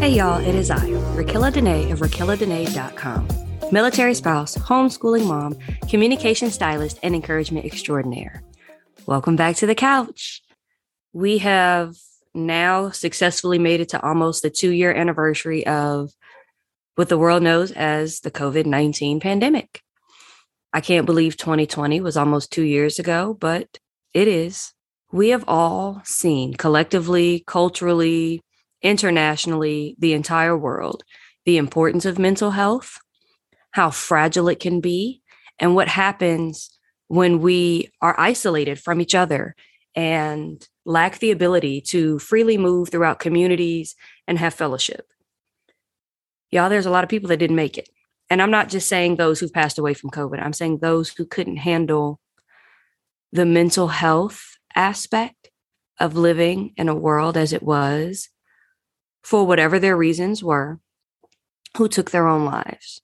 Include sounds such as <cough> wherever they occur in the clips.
Hey y'all, it is I, Rakilla Dene of RakillaDene.com. Military spouse, homeschooling mom, communication stylist, and encouragement extraordinaire. Welcome back to the couch. We have now successfully made it to almost the two year anniversary of what the world knows as the COVID 19 pandemic. I can't believe 2020 was almost two years ago, but it is. We have all seen collectively, culturally, internationally, the entire world, the importance of mental health, how fragile it can be, and what happens when we are isolated from each other and lack the ability to freely move throughout communities and have fellowship. Y'all, there's a lot of people that didn't make it. And I'm not just saying those who've passed away from COVID, I'm saying those who couldn't handle the mental health aspect of living in a world as it was for whatever their reasons were, who took their own lives.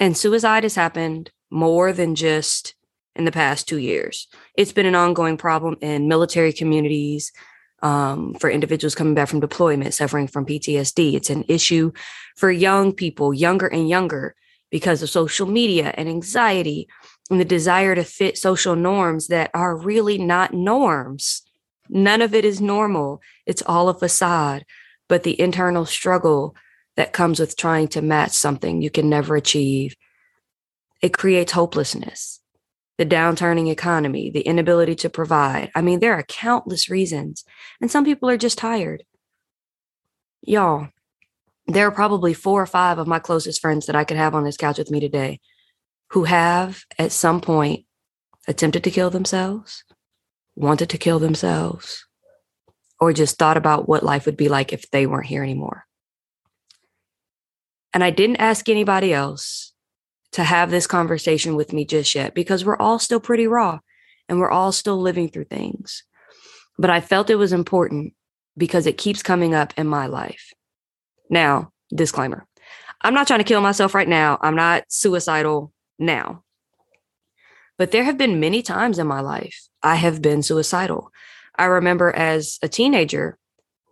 And suicide has happened more than just in the past two years. It's been an ongoing problem in military communities um, for individuals coming back from deployment, suffering from PTSD. It's an issue for young people, younger and younger, because of social media and anxiety and the desire to fit social norms that are really not norms. None of it is normal. It's all a facade but the internal struggle that comes with trying to match something you can never achieve. It creates hopelessness, the downturning economy, the inability to provide. I mean, there are countless reasons, and some people are just tired. Y'all, there are probably four or five of my closest friends that I could have on this couch with me today who have at some point attempted to kill themselves, wanted to kill themselves, or just thought about what life would be like if they weren't here anymore. And I didn't ask anybody else to have this conversation with me just yet because we're all still pretty raw and we're all still living through things. But I felt it was important because it keeps coming up in my life. Now, disclaimer I'm not trying to kill myself right now. I'm not suicidal now. But there have been many times in my life I have been suicidal. I remember as a teenager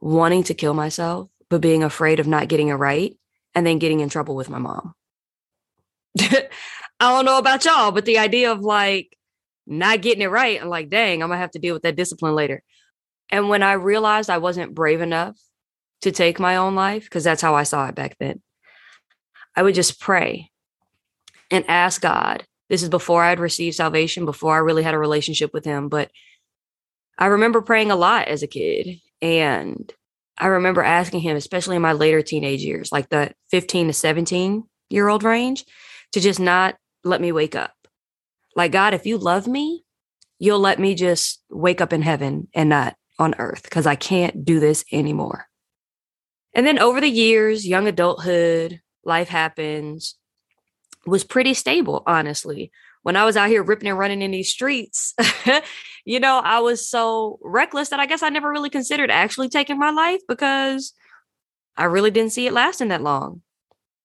wanting to kill myself, but being afraid of not getting it right and then getting in trouble with my mom. <laughs> I don't know about y'all, but the idea of like not getting it right and like, dang, I'm gonna have to deal with that discipline later. And when I realized I wasn't brave enough to take my own life, because that's how I saw it back then, I would just pray and ask God. This is before I'd received salvation, before I really had a relationship with Him, but I remember praying a lot as a kid. And I remember asking him, especially in my later teenage years, like the 15 to 17 year old range, to just not let me wake up. Like, God, if you love me, you'll let me just wake up in heaven and not on earth because I can't do this anymore. And then over the years, young adulthood, life happens, was pretty stable, honestly when I was out here ripping and running in these streets, <laughs> you know, I was so reckless that I guess I never really considered actually taking my life because I really didn't see it lasting that long.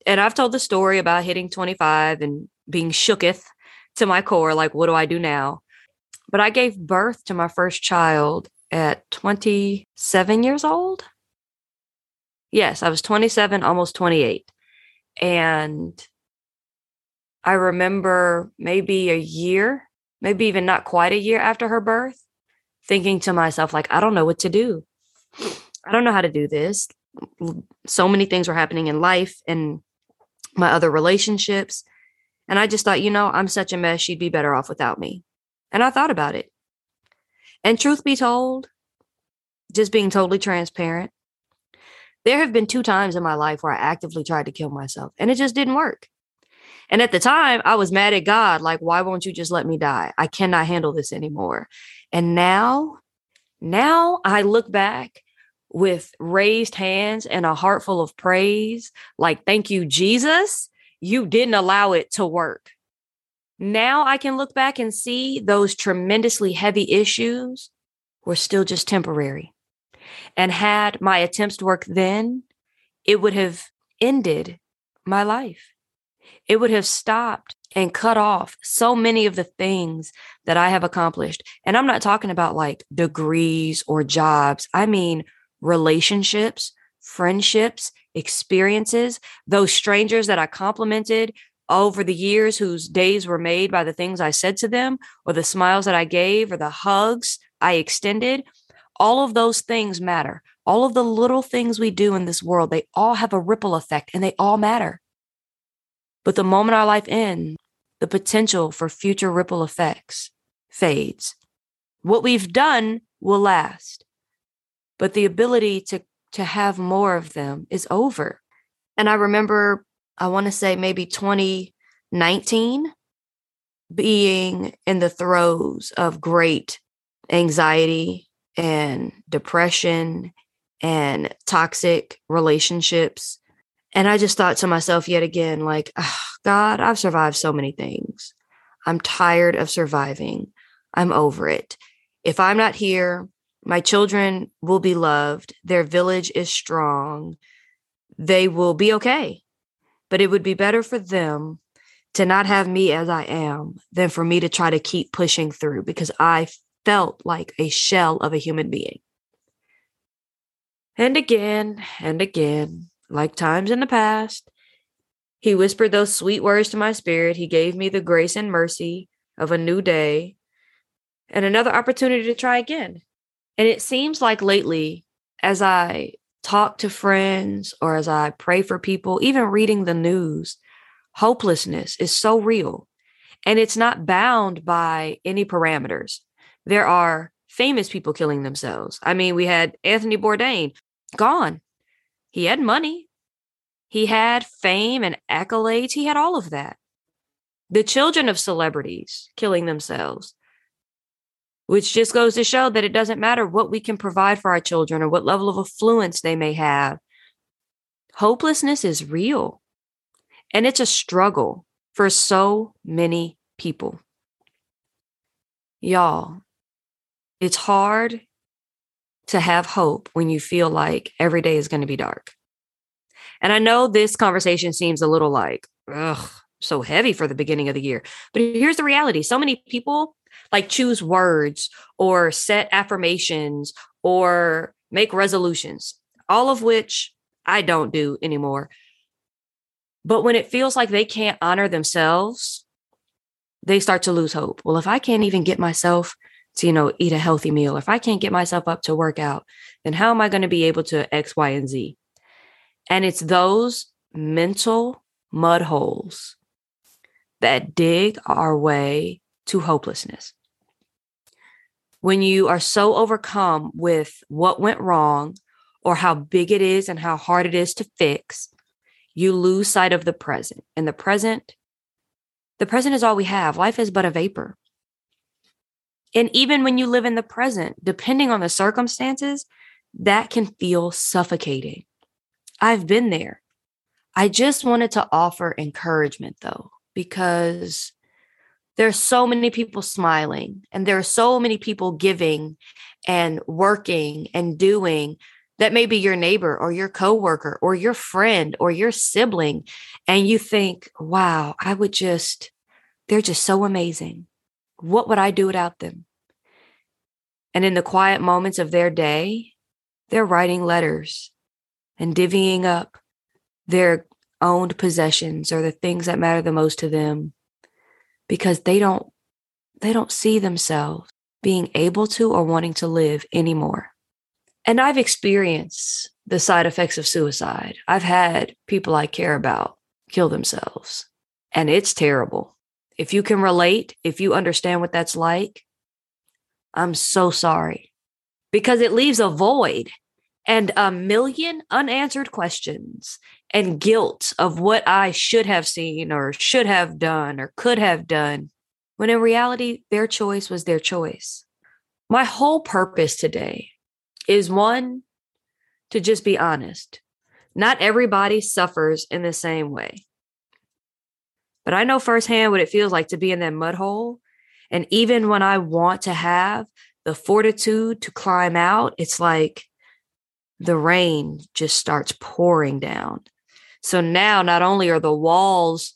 And I've told the story about hitting 25 and being shooketh to my core, like, what do I do now? But I gave birth to my first child at 27 years old. Yes, I was 27, almost 28. And I remember maybe a year, maybe even not quite a year after her birth, thinking to myself, like, I don't know what to do. I don't know how to do this. So many things were happening in life and my other relationships. And I just thought, you know, I'm such a mess. She'd be better off without me. And I thought about it. And truth be told, just being totally transparent, there have been two times in my life where I actively tried to kill myself and it just didn't work. And at the time, I was mad at God, like, why won't you just let me die? I cannot handle this anymore. And now, now I look back with raised hands and a heart full of praise, like, thank you, Jesus. You didn't allow it to work. Now I can look back and see those tremendously heavy issues were still just temporary. And had my attempts worked then, it would have ended my life it would have stopped and cut off so many of the things that I have accomplished. And I'm not talking about like degrees or jobs, I mean relationships, friendships, experiences, those strangers that I complimented over the years whose days were made by the things I said to them, or the smiles that I gave, or the hugs I extended. All of those things matter. All of the little things we do in this world, they all have a ripple effect and they all matter. But the moment our life ends, the potential for future ripple effects fades. What we've done will last, but the ability to, to have more of them is over. And I remember, I want to say maybe 2019 being in the throes of great anxiety and depression and toxic relationships and I just thought to myself yet again, like, oh, God, I've survived so many things. I'm tired of surviving. I'm over it. If I'm not here, my children will be loved. Their village is strong. They will be okay. But it would be better for them to not have me as I am than for me to try to keep pushing through because I felt like a shell of a human being. And again and again, like times in the past. He whispered those sweet words to my spirit. He gave me the grace and mercy of a new day and another opportunity to try again. And it seems like lately, as I talk to friends or as I pray for people, even reading the news, hopelessness is so real and it's not bound by any parameters. There are famous people killing themselves. I mean, we had Anthony Bourdain gone he had money, he had fame and accolades, he had all of that. The children of celebrities killing themselves, which just goes to show that it doesn't matter what we can provide for our children or what level of affluence they may have. Hopelessness is real and it's a struggle for so many people. Y'all, it's hard to have hope when you feel like every day is going to be dark. And I know this conversation seems a little like, ugh, so heavy for the beginning of the year. But here's the reality so many people like choose words or set affirmations or make resolutions, all of which I don't do anymore. But when it feels like they can't honor themselves, they start to lose hope. Well, if I can't even get myself to, you know, eat a healthy meal, if I can't get myself up to work out, then how am I going to be able to X, Y, and Z? And it's those mental mud holes that dig our way to hopelessness. When you are so overcome with what went wrong or how big it is and how hard it is to fix, you lose sight of the present. And the present, the present is all we have. Life is but a vapor. And even when you live in the present, depending on the circumstances, that can feel suffocating. I've been there. I just wanted to offer encouragement though, because there's so many people smiling and there are so many people giving and working and doing that may be your neighbor or your coworker or your friend or your sibling and you think wow i would just they're just so amazing what would I do without them? And in the quiet moments of their day, they're writing letters and divvying up their owned possessions or the things that matter the most to them because they don't they don't see themselves being able to or wanting to live anymore. And I've experienced the side effects of suicide. I've had people I care about kill themselves, and it's terrible. If you can relate, if you understand what that's like, I'm so sorry because it leaves a void and a million unanswered questions and guilt of what I should have seen or should have done or could have done, when in reality, their choice was their choice. My whole purpose today is one, to just be honest. Not everybody suffers in the same way. But I know firsthand what it feels like to be in that mud hole. And even when I want to have the fortitude to climb out, it's like the rain just starts pouring down. So now not only are the walls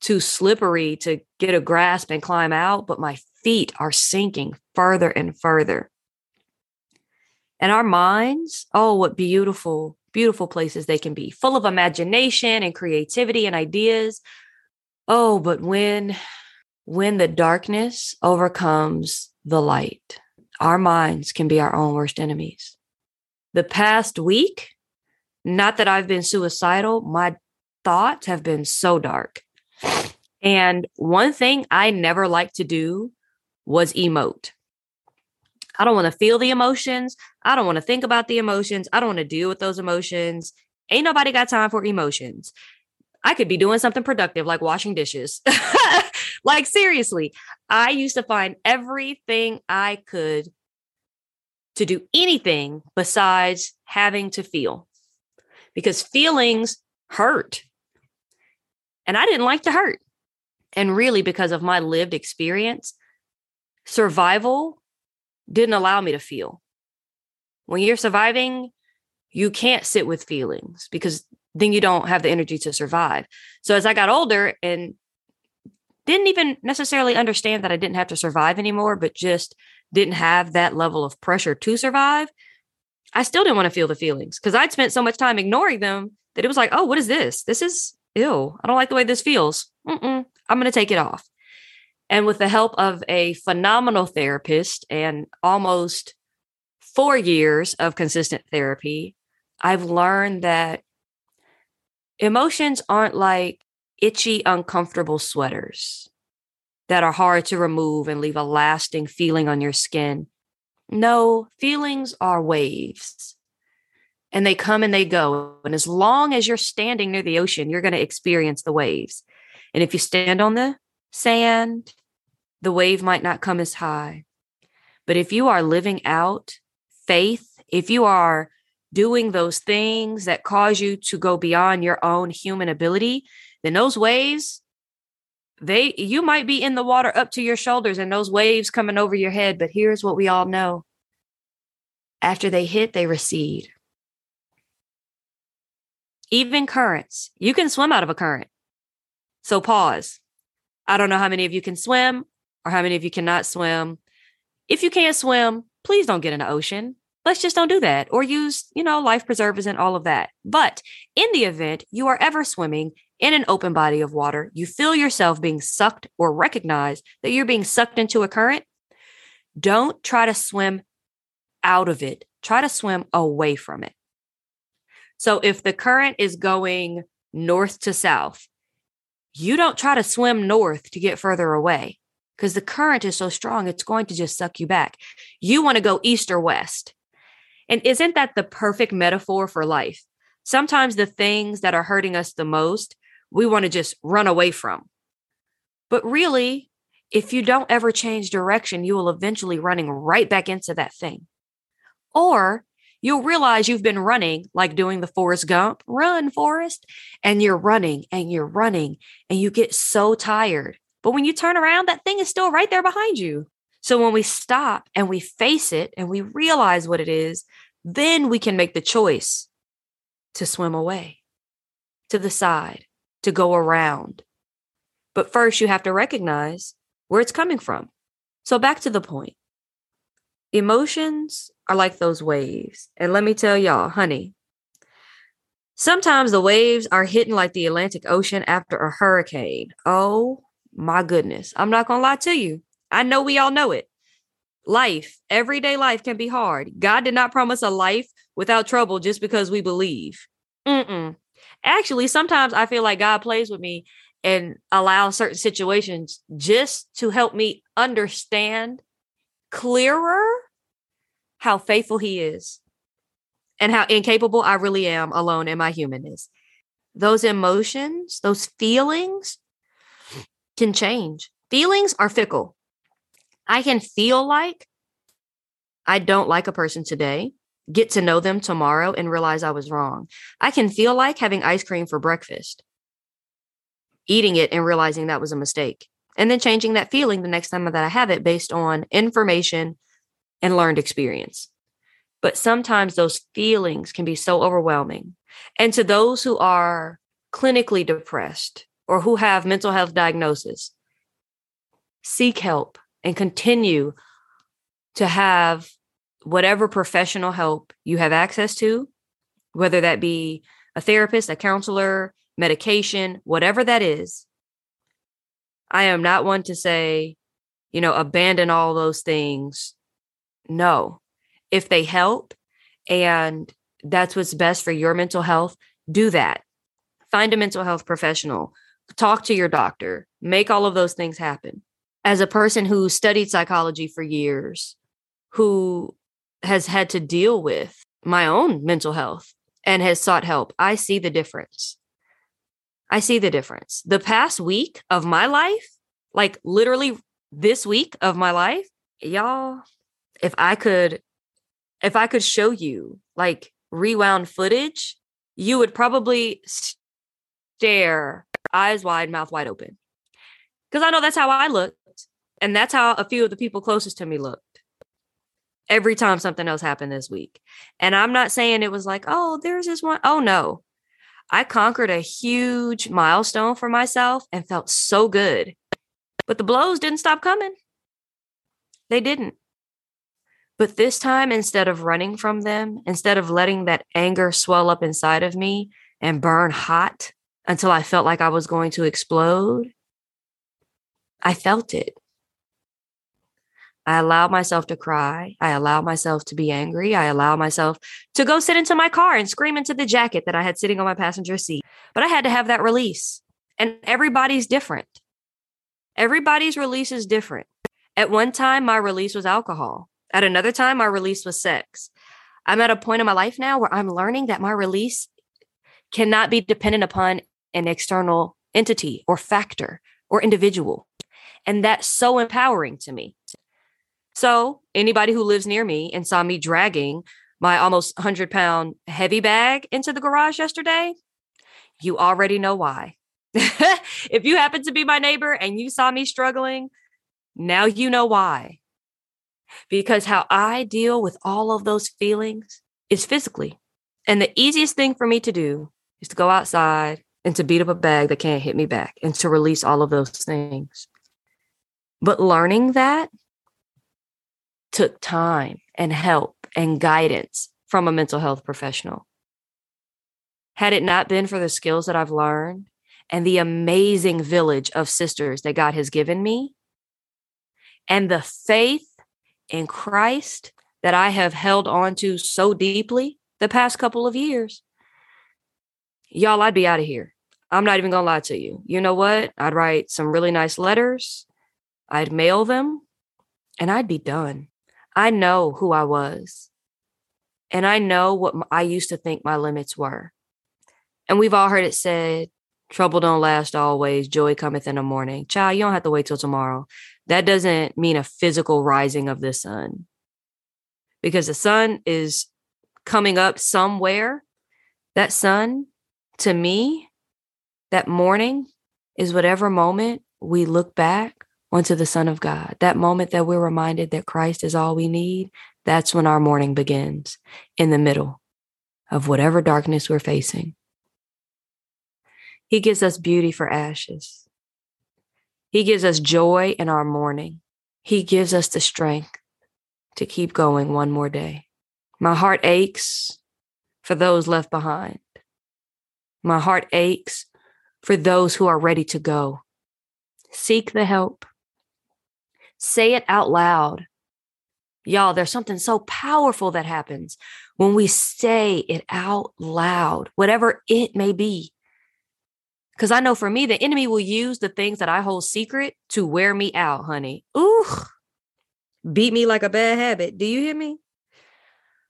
too slippery to get a grasp and climb out, but my feet are sinking further and further. And our minds, oh, what beautiful, beautiful places they can be, full of imagination and creativity and ideas. Oh, but when when the darkness overcomes the light, our minds can be our own worst enemies. The past week, not that I've been suicidal, my thoughts have been so dark. And one thing I never liked to do was emote. I don't want to feel the emotions. I don't want to think about the emotions. I don't want to deal with those emotions. Ain't nobody got time for emotions. I could be doing something productive like washing dishes. <laughs> like, seriously, I used to find everything I could to do anything besides having to feel because feelings hurt. And I didn't like to hurt. And really, because of my lived experience, survival didn't allow me to feel. When you're surviving, you can't sit with feelings because then you don't have the energy to survive. So as I got older and didn't even necessarily understand that I didn't have to survive anymore, but just didn't have that level of pressure to survive, I still didn't want to feel the feelings because I'd spent so much time ignoring them that it was like, oh, what is this? This is ill. I don't like the way this feels. Mm-mm, I'm going to take it off. And with the help of a phenomenal therapist and almost four years of consistent therapy, I've learned that emotions aren't like itchy, uncomfortable sweaters that are hard to remove and leave a lasting feeling on your skin. No, feelings are waves and they come and they go. And as long as you're standing near the ocean, you're going to experience the waves. And if you stand on the sand, the wave might not come as high. But if you are living out faith, if you are doing those things that cause you to go beyond your own human ability, then those waves, they you might be in the water up to your shoulders and those waves coming over your head, but here's what we all know. After they hit, they recede. Even currents, you can swim out of a current. So pause. I don't know how many of you can swim or how many of you cannot swim. If you can't swim, please don't get in the ocean. Let's just don't do that or use, you know, life preservers and all of that. But in the event you are ever swimming in an open body of water, you feel yourself being sucked or recognize that you're being sucked into a current, don't try to swim out of it. Try to swim away from it. So if the current is going north to south, you don't try to swim north to get further away because the current is so strong, it's going to just suck you back. You want to go east or west. And isn't that the perfect metaphor for life? Sometimes the things that are hurting us the most, we want to just run away from. But really, if you don't ever change direction, you will eventually running right back into that thing. Or you'll realize you've been running like doing the Forrest Gump, run, Forrest, and you're running and you're running and you get so tired. But when you turn around, that thing is still right there behind you. So when we stop and we face it and we realize what it is, then we can make the choice to swim away, to the side, to go around. But first, you have to recognize where it's coming from. So back to the point emotions are like those waves. And let me tell y'all, honey, sometimes the waves are hitting like the Atlantic Ocean after a hurricane. Oh my goodness. I'm not going to lie to you. I know we all know it. Life, everyday life can be hard. God did not promise a life without trouble just because we believe. Mm-mm. Actually, sometimes I feel like God plays with me and allows certain situations just to help me understand clearer how faithful he is and how incapable I really am alone in my humanness. Those emotions, those feelings can change. Feelings are fickle. I can feel like I don't like a person today, get to know them tomorrow, and realize I was wrong. I can feel like having ice cream for breakfast, eating it and realizing that was a mistake, and then changing that feeling the next time that I have it based on information and learned experience. But sometimes those feelings can be so overwhelming. And to those who are clinically depressed, or who have mental health diagnosis, seek help and continue to have whatever professional help you have access to, whether that be a therapist, a counselor, medication, whatever that is. I am not one to say, you know, abandon all those things. No. If they help and that's what's best for your mental health, do that. Find a mental health professional, talk to your doctor, make all of those things happen. As a person who studied psychology for years, who has had to deal with my own mental health and has sought help, I see the difference. I see the difference. The past week of my life, like literally this week of my life, y'all, if I could if I could show you like rewound footage, you would probably stare eyes wide, mouth wide open. Cuz I know that's how I looked and that's how a few of the people closest to me looked every time something else happened this week. And I'm not saying it was like, oh, there's this one. Oh, no. I conquered a huge milestone for myself and felt so good. But the blows didn't stop coming. They didn't. But this time, instead of running from them, instead of letting that anger swell up inside of me and burn hot until I felt like I was going to explode, I felt it. I allow myself to cry. I allow myself to be angry. I allow myself to go sit into my car and scream into the jacket that I had sitting on my passenger seat. But I had to have that release. And everybody's different. Everybody's release is different. At one time, my release was alcohol. At another time, my release was sex. I'm at a point in my life now where I'm learning that my release cannot be dependent upon an external entity or factor or individual. And that's so empowering to me. So, anybody who lives near me and saw me dragging my almost 100 pound heavy bag into the garage yesterday, you already know why. <laughs> if you happen to be my neighbor and you saw me struggling, now you know why. Because how I deal with all of those feelings is physically. And the easiest thing for me to do is to go outside and to beat up a bag that can't hit me back and to release all of those things. But learning that took time and help and guidance from a mental health professional. Had it not been for the skills that I've learned and the amazing village of sisters that God has given me, and the faith in Christ that I have held on to so deeply the past couple of years, y'all, I'd be out of here. I'm not even going to lie to you. You know what? I'd write some really nice letters, I'd mail them, and I'd be done. I know who I was. And I know what I used to think my limits were. And we've all heard it said, trouble don't last always, joy cometh in the morning. Child, you don't have to wait till tomorrow. That doesn't mean a physical rising of the sun. Because the sun is coming up somewhere. That sun, to me, that morning is whatever moment we look back onto the Son of God. That moment that we're reminded that Christ is all we need, that's when our morning begins in the middle of whatever darkness we're facing. He gives us beauty for ashes. He gives us joy in our mourning. He gives us the strength to keep going one more day. My heart aches for those left behind. My heart aches for those who are ready to go. Seek the help. Say it out loud. Y'all, there's something so powerful that happens when we say it out loud, whatever it may be. Because I know for me, the enemy will use the things that I hold secret to wear me out, honey. Ooh, beat me like a bad habit. Do you hear me?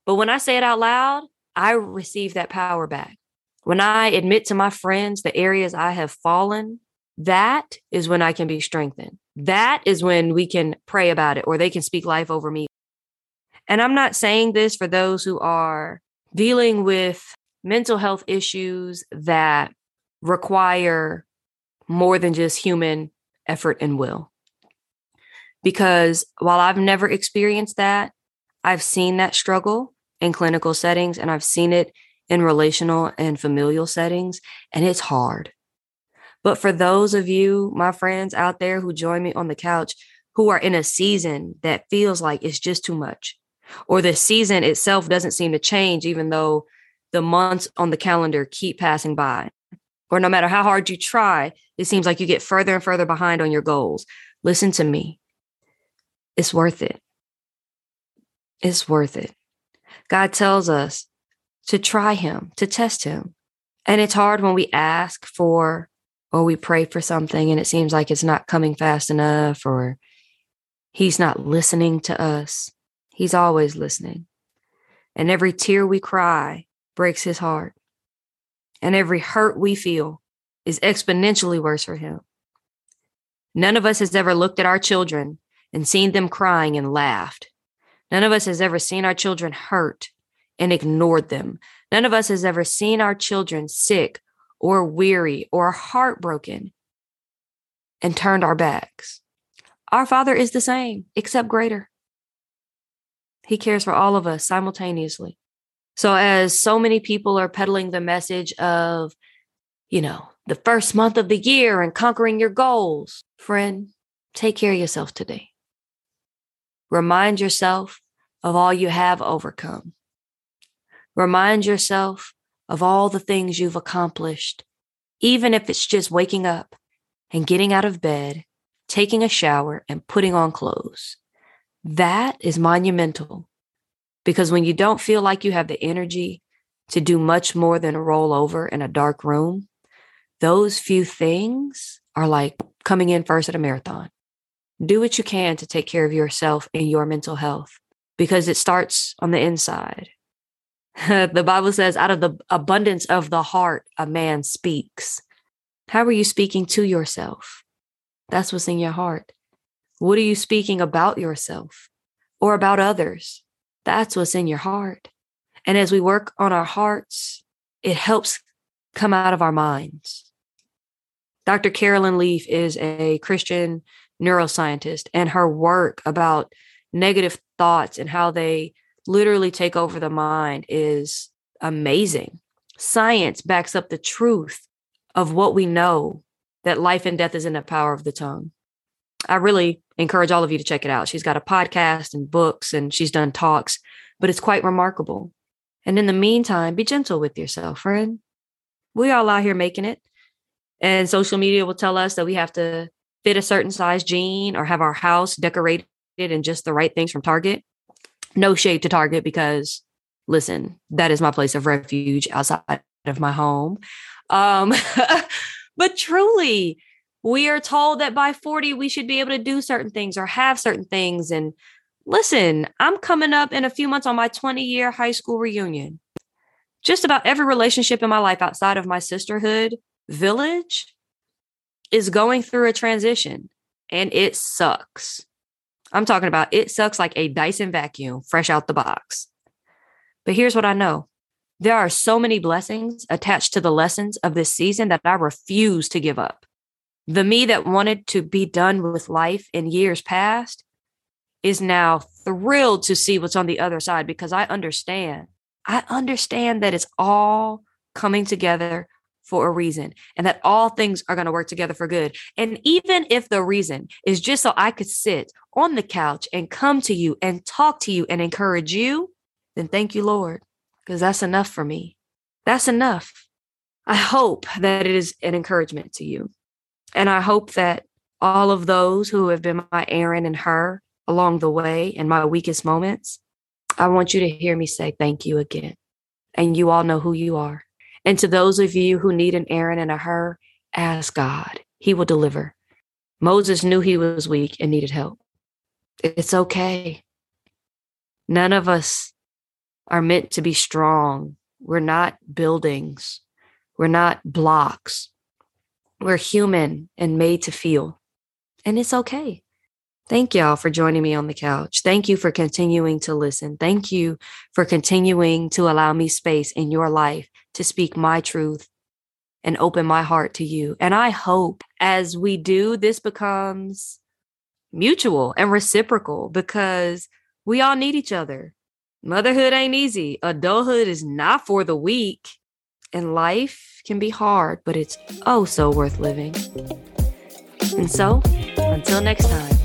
But when I say it out loud, I receive that power back. When I admit to my friends the areas I have fallen, that is when I can be strengthened. That is when we can pray about it or they can speak life over me. And I'm not saying this for those who are dealing with mental health issues that require more than just human effort and will. Because while I've never experienced that, I've seen that struggle in clinical settings and I've seen it in relational and familial settings, and it's hard. But for those of you, my friends out there who join me on the couch, who are in a season that feels like it's just too much, or the season itself doesn't seem to change, even though the months on the calendar keep passing by, or no matter how hard you try, it seems like you get further and further behind on your goals. Listen to me. It's worth it. It's worth it. God tells us to try Him, to test Him. And it's hard when we ask for or we pray for something and it seems like it's not coming fast enough or He's not listening to us. He's always listening. And every tear we cry breaks His heart. And every hurt we feel is exponentially worse for Him. None of us has ever looked at our children and seen them crying and laughed. None of us has ever seen our children hurt and ignored them. None of us has ever seen our children sick or weary or heartbroken and turned our backs. Our Father is the same, except greater. He cares for all of us simultaneously. So, as so many people are peddling the message of, you know, the first month of the year and conquering your goals, friend, take care of yourself today. Remind yourself of all you have overcome. Remind yourself of all the things you've accomplished, even if it's just waking up and getting out of bed, taking a shower, and putting on clothes. That is monumental because when you don't feel like you have the energy to do much more than roll over in a dark room, those few things are like coming in first at a marathon. Do what you can to take care of yourself and your mental health because it starts on the inside. <laughs> the Bible says, out of the abundance of the heart, a man speaks. How are you speaking to yourself? That's what's in your heart. What are you speaking about yourself or about others? That's what's in your heart. And as we work on our hearts, it helps come out of our minds. Dr. Caroline Leaf is a Christian neuroscientist, and her work about negative thoughts and how they literally take over the mind is amazing. Science backs up the truth of what we know that life and death is in the power of the tongue. I really encourage all of you to check it out. She's got a podcast and books and she's done talks, but it's quite remarkable. And in the meantime, be gentle with yourself, friend. We all out here making it. And social media will tell us that we have to fit a certain size jean or have our house decorated in just the right things from Target no shade to Target because listen, that is my place of refuge outside of my home. Um, <laughs> but truly, we are told that by 40, we should be able to do certain things or have certain things. And listen, I'm coming up in a few months on my 20 year high school reunion. Just about every relationship in my life outside of my sisterhood village is going through a transition and it sucks. I'm talking about it sucks like a Dyson vacuum fresh out the box. But here's what I know there are so many blessings attached to the lessons of this season that I refuse to give up. The me that wanted to be done with life in years past is now thrilled to see what's on the other side because I understand. I understand that it's all coming together for a reason and that all things are going to work together for good. And even if the reason is just so I could sit on the couch and come to you and talk to you and encourage you, then thank you, Lord, because that's enough for me. That's enough. I hope that it is an encouragement to you. And I hope that all of those who have been my Aaron and Hur along the way in my weakest moments, I want you to hear me say thank you again. And you all know who you are. And to those of you who need an Aaron and a Hur, ask God. He will deliver. Moses knew he was weak and needed help. It's okay. None of us are meant to be strong. We're not buildings. We're not blocks. We're human and made to feel. And it's okay. Thank y'all for joining me on the couch. Thank you for continuing to listen. Thank you for continuing to allow me space in your life to speak my truth and open my heart to you. And I hope as we do, this becomes mutual and reciprocal because we all need each other. Motherhood ain't easy. Adulthood is not for the weak. and life can be hard, but it's oh so worth living. And so, until next time,